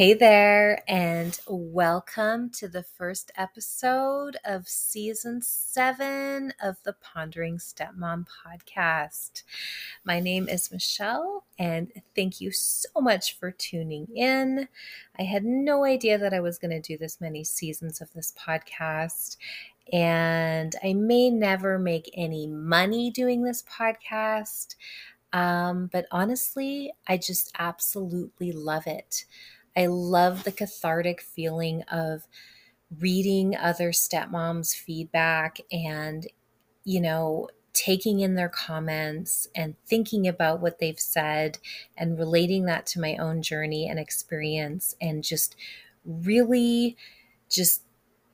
Hey there, and welcome to the first episode of season seven of the Pondering Stepmom podcast. My name is Michelle, and thank you so much for tuning in. I had no idea that I was going to do this many seasons of this podcast, and I may never make any money doing this podcast. Um, but honestly, I just absolutely love it. I love the cathartic feeling of reading other stepmoms' feedback and, you know, taking in their comments and thinking about what they've said and relating that to my own journey and experience and just really just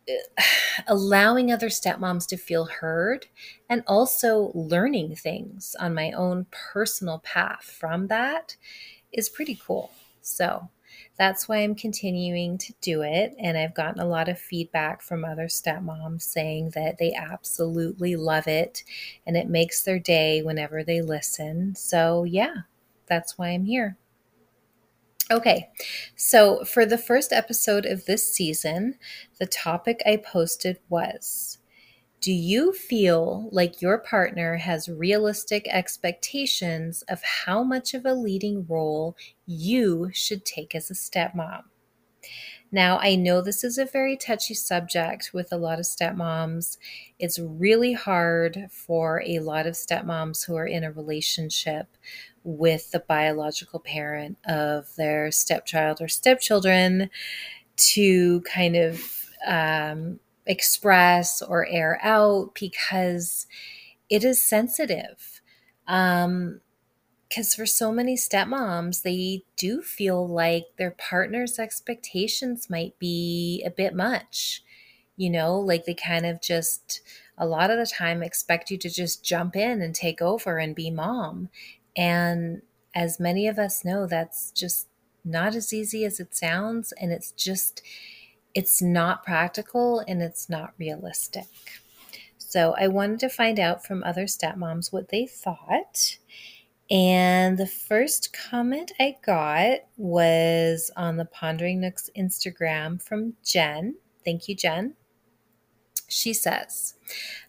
uh, allowing other stepmoms to feel heard and also learning things on my own personal path from that is pretty cool. So, that's why I'm continuing to do it. And I've gotten a lot of feedback from other stepmoms saying that they absolutely love it and it makes their day whenever they listen. So, yeah, that's why I'm here. Okay, so for the first episode of this season, the topic I posted was do you feel like your partner has realistic expectations of how much of a leading role you should take as a stepmom? Now, I know this is a very touchy subject with a lot of stepmoms. It's really hard for a lot of stepmoms who are in a relationship with the biological parent of their stepchild or stepchildren to kind of um, express or air out because it is sensitive. Um, because for so many stepmoms, they do feel like their partner's expectations might be a bit much. You know, like they kind of just a lot of the time expect you to just jump in and take over and be mom. And as many of us know, that's just not as easy as it sounds. And it's just, it's not practical and it's not realistic. So I wanted to find out from other stepmoms what they thought. And the first comment I got was on the Pondering Nooks Instagram from Jen. Thank you, Jen. She says,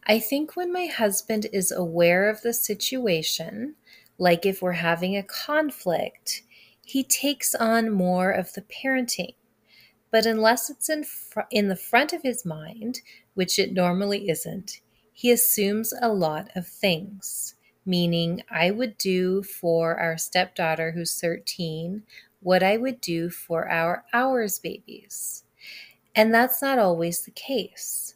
I think when my husband is aware of the situation, like if we're having a conflict, he takes on more of the parenting but unless it's in, fr- in the front of his mind, which it normally isn't, he assumes a lot of things. Meaning, I would do for our stepdaughter who's 13 what I would do for our ours babies. And that's not always the case.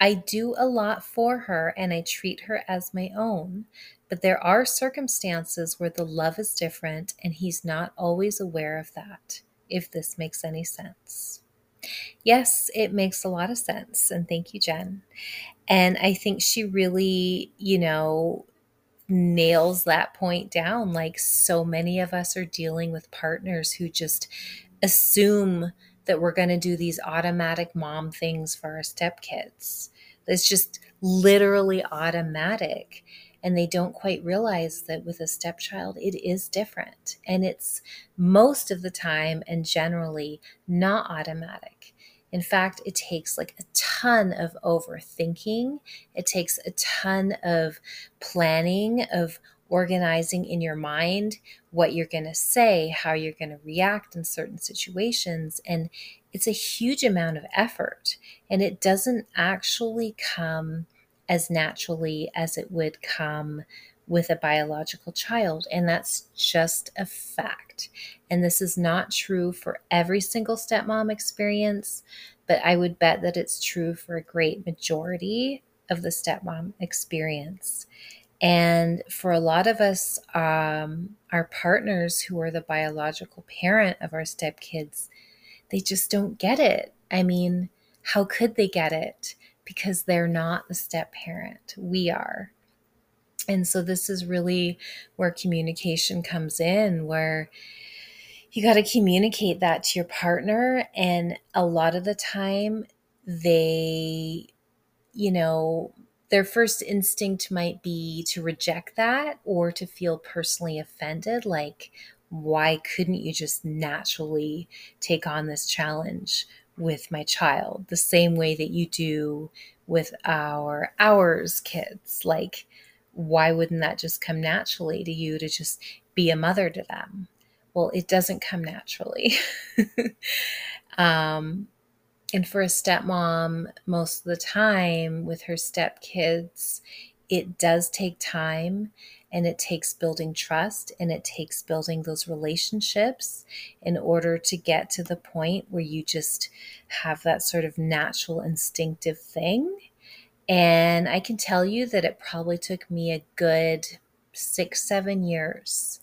I do a lot for her and I treat her as my own, but there are circumstances where the love is different and he's not always aware of that if this makes any sense. Yes, it makes a lot of sense. And thank you, Jen. And I think she really, you know, nails that point down. Like so many of us are dealing with partners who just assume that we're going to do these automatic mom things for our stepkids. It's just literally automatic and they don't quite realize that with a stepchild, it is different. And it's most of the time and generally not automatic. In fact, it takes like a ton of overthinking. It takes a ton of planning, of organizing in your mind what you're going to say, how you're going to react in certain situations. And it's a huge amount of effort. And it doesn't actually come as naturally as it would come with a biological child. And that's just a fact. And this is not true for every single stepmom experience, but I would bet that it's true for a great majority of the stepmom experience. And for a lot of us, um, our partners who are the biological parent of our stepkids, they just don't get it. I mean, how could they get it? Because they're not the step parent. We are. And so this is really where communication comes in, where you got to communicate that to your partner. And a lot of the time, they, you know, their first instinct might be to reject that or to feel personally offended like, why couldn't you just naturally take on this challenge with my child the same way that you do with our ours kids. Like why wouldn't that just come naturally to you to just be a mother to them? Well it doesn't come naturally. Um, and for a stepmom most of the time with her stepkids it does take time and it takes building trust and it takes building those relationships in order to get to the point where you just have that sort of natural instinctive thing. And I can tell you that it probably took me a good six, seven years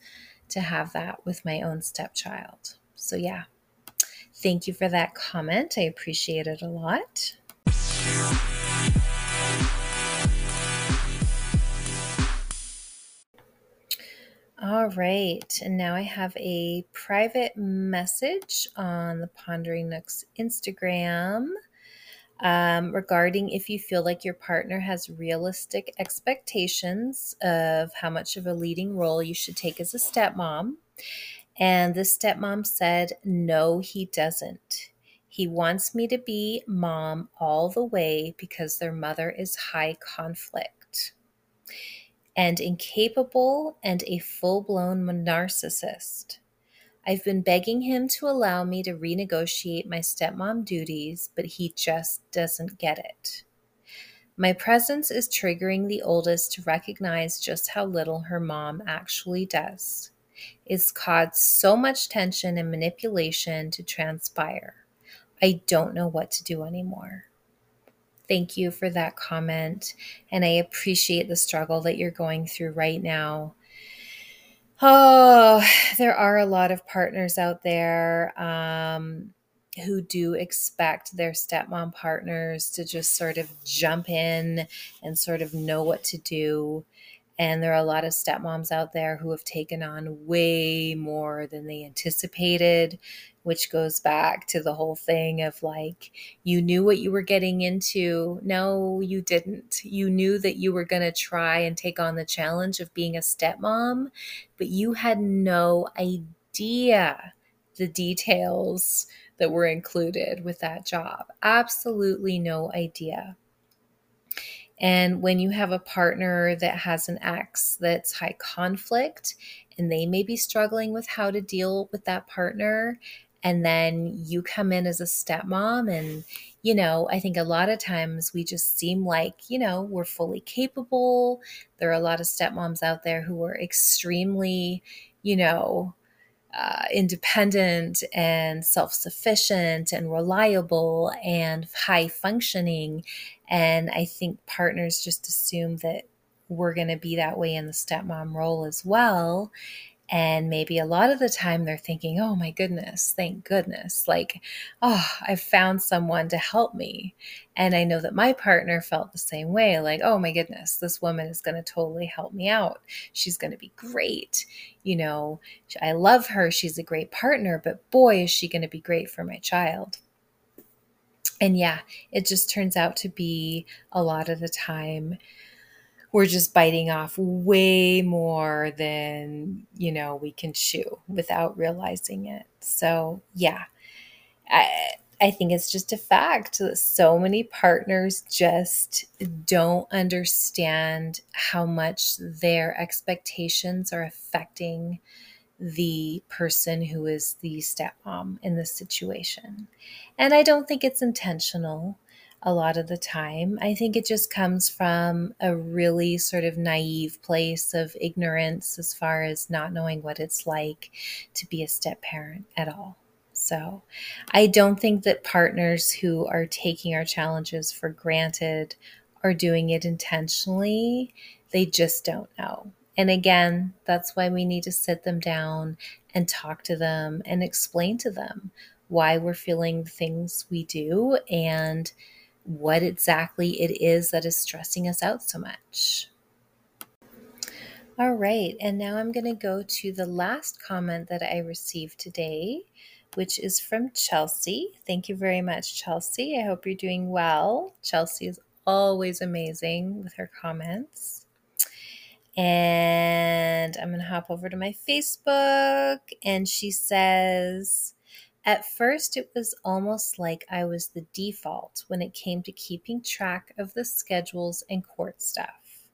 to have that with my own stepchild. So, yeah, thank you for that comment. I appreciate it a lot. All right, and now I have a private message on the Pondering Nooks Instagram um, regarding if you feel like your partner has realistic expectations of how much of a leading role you should take as a stepmom. And the stepmom said, No, he doesn't. He wants me to be mom all the way because their mother is high conflict and incapable and a full blown narcissist. I've been begging him to allow me to renegotiate my stepmom duties, but he just doesn't get it. My presence is triggering the oldest to recognize just how little her mom actually does. It's caused so much tension and manipulation to transpire. I don't know what to do anymore. Thank you for that comment. And I appreciate the struggle that you're going through right now. Oh, there are a lot of partners out there um, who do expect their stepmom partners to just sort of jump in and sort of know what to do. And there are a lot of stepmoms out there who have taken on way more than they anticipated, which goes back to the whole thing of like, you knew what you were getting into. No, you didn't. You knew that you were going to try and take on the challenge of being a stepmom, but you had no idea the details that were included with that job. Absolutely no idea. And when you have a partner that has an ex that's high conflict and they may be struggling with how to deal with that partner, and then you come in as a stepmom and you know i think a lot of times we just seem like you know we're fully capable there are a lot of stepmoms out there who are extremely you know uh, independent and self sufficient and reliable and high functioning. And I think partners just assume that we're going to be that way in the stepmom role as well. And maybe a lot of the time they're thinking, oh my goodness, thank goodness. Like, oh, I found someone to help me. And I know that my partner felt the same way like, oh my goodness, this woman is going to totally help me out. She's going to be great. You know, I love her. She's a great partner, but boy, is she going to be great for my child. And yeah, it just turns out to be a lot of the time we're just biting off way more than you know we can chew without realizing it. So yeah. I i think it's just a fact that so many partners just don't understand how much their expectations are affecting the person who is the stepmom in this situation. And i don't think it's intentional a lot of the time. I think it just comes from a really sort of naive place of ignorance as far as not knowing what it's like to be a step parent at all. So, I don't think that partners who are taking our challenges for granted are doing it intentionally. They just don't know. And again, that's why we need to sit them down and talk to them and explain to them why we're feeling the things we do and what exactly it is that is stressing us out so much. All right, and now I'm going to go to the last comment that I received today, which is from Chelsea. Thank you very much, Chelsea. I hope you're doing well. Chelsea is always amazing with her comments. And I'm going to hop over to my Facebook. And she says, At first, it was almost like I was the default when it came to keeping track of the schedules and court stuff.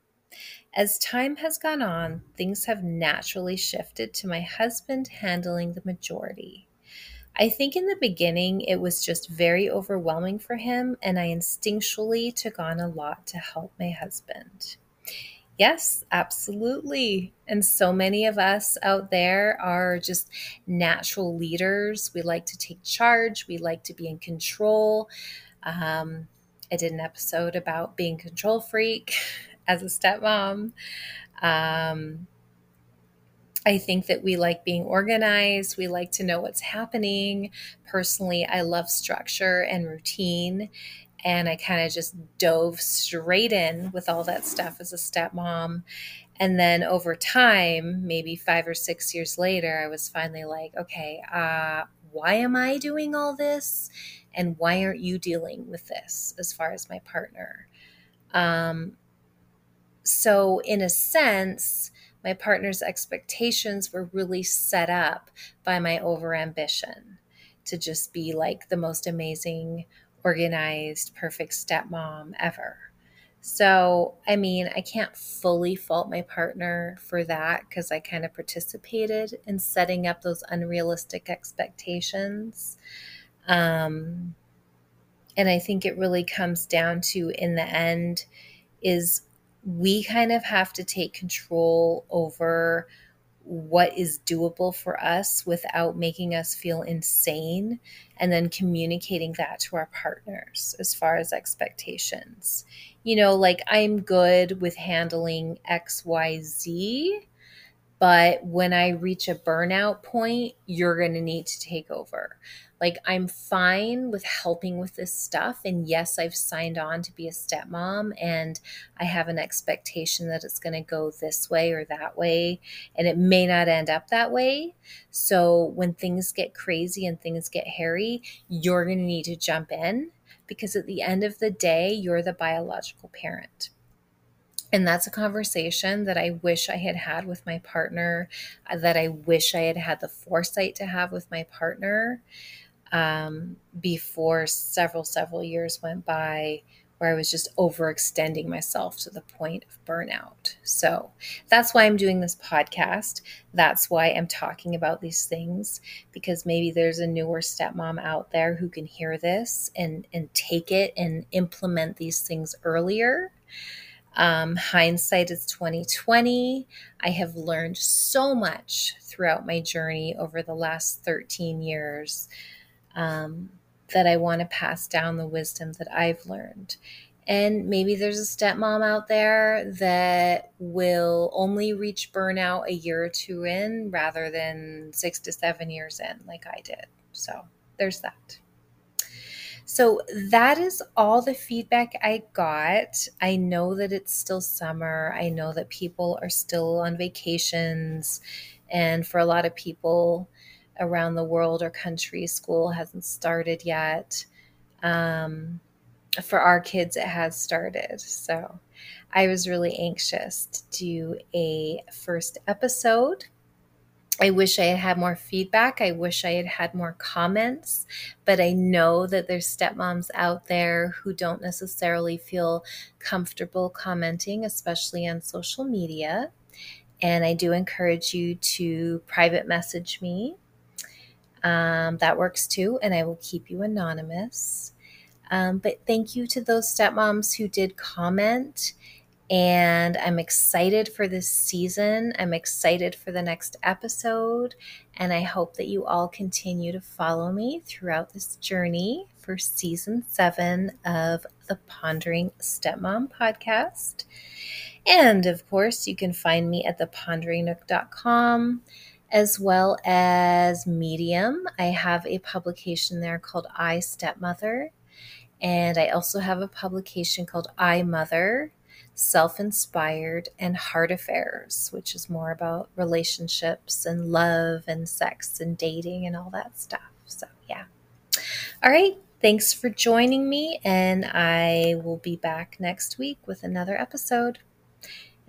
As time has gone on, things have naturally shifted to my husband handling the majority. I think in the beginning it was just very overwhelming for him, and I instinctually took on a lot to help my husband. Yes, absolutely. And so many of us out there are just natural leaders. We like to take charge, we like to be in control. Um, I did an episode about being control freak as a stepmom. Um, I think that we like being organized. We like to know what's happening. Personally, I love structure and routine. And I kind of just dove straight in with all that stuff as a stepmom. And then over time, maybe five or six years later, I was finally like, okay, uh, why am I doing all this? And why aren't you dealing with this as far as my partner? Um, so, in a sense, my partner's expectations were really set up by my overambition to just be like the most amazing, organized, perfect stepmom ever. So, I mean, I can't fully fault my partner for that because I kind of participated in setting up those unrealistic expectations. Um, and I think it really comes down to, in the end, is we kind of have to take control over what is doable for us without making us feel insane and then communicating that to our partners as far as expectations. You know, like I'm good with handling XYZ, but when I reach a burnout point, you're going to need to take over. Like, I'm fine with helping with this stuff. And yes, I've signed on to be a stepmom and I have an expectation that it's going to go this way or that way. And it may not end up that way. So, when things get crazy and things get hairy, you're going to need to jump in because at the end of the day, you're the biological parent. And that's a conversation that I wish I had had with my partner, uh, that I wish I had had the foresight to have with my partner um, before several, several years went by where I was just overextending myself to the point of burnout. So that's why I'm doing this podcast. That's why I'm talking about these things because maybe there's a newer stepmom out there who can hear this and and take it and implement these things earlier. Um, hindsight is 2020. I have learned so much throughout my journey over the last 13 years um, that I want to pass down the wisdom that I've learned. And maybe there's a stepmom out there that will only reach burnout a year or two in rather than six to seven years in, like I did. So there's that. So that is all the feedback I got. I know that it's still summer. I know that people are still on vacations. And for a lot of people, around the world or country. School hasn't started yet. Um, for our kids, it has started. So I was really anxious to do a first episode. I wish I had had more feedback. I wish I had had more comments, but I know that there's stepmoms out there who don't necessarily feel comfortable commenting, especially on social media. And I do encourage you to private message me um, that works too, and I will keep you anonymous. Um, but thank you to those stepmoms who did comment. And I'm excited for this season. I'm excited for the next episode. And I hope that you all continue to follow me throughout this journey for season seven of the Pondering Stepmom podcast. And of course, you can find me at theponderingnook.com as well as Medium. I have a publication there called I Stepmother. And I also have a publication called I Mother, Self Inspired, and Heart Affairs, which is more about relationships and love and sex and dating and all that stuff. So, yeah. All right. Thanks for joining me. And I will be back next week with another episode.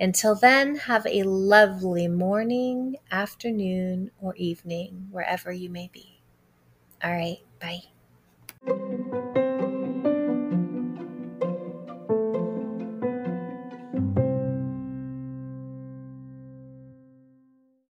Until then, have a lovely morning, afternoon, or evening, wherever you may be. All right, bye.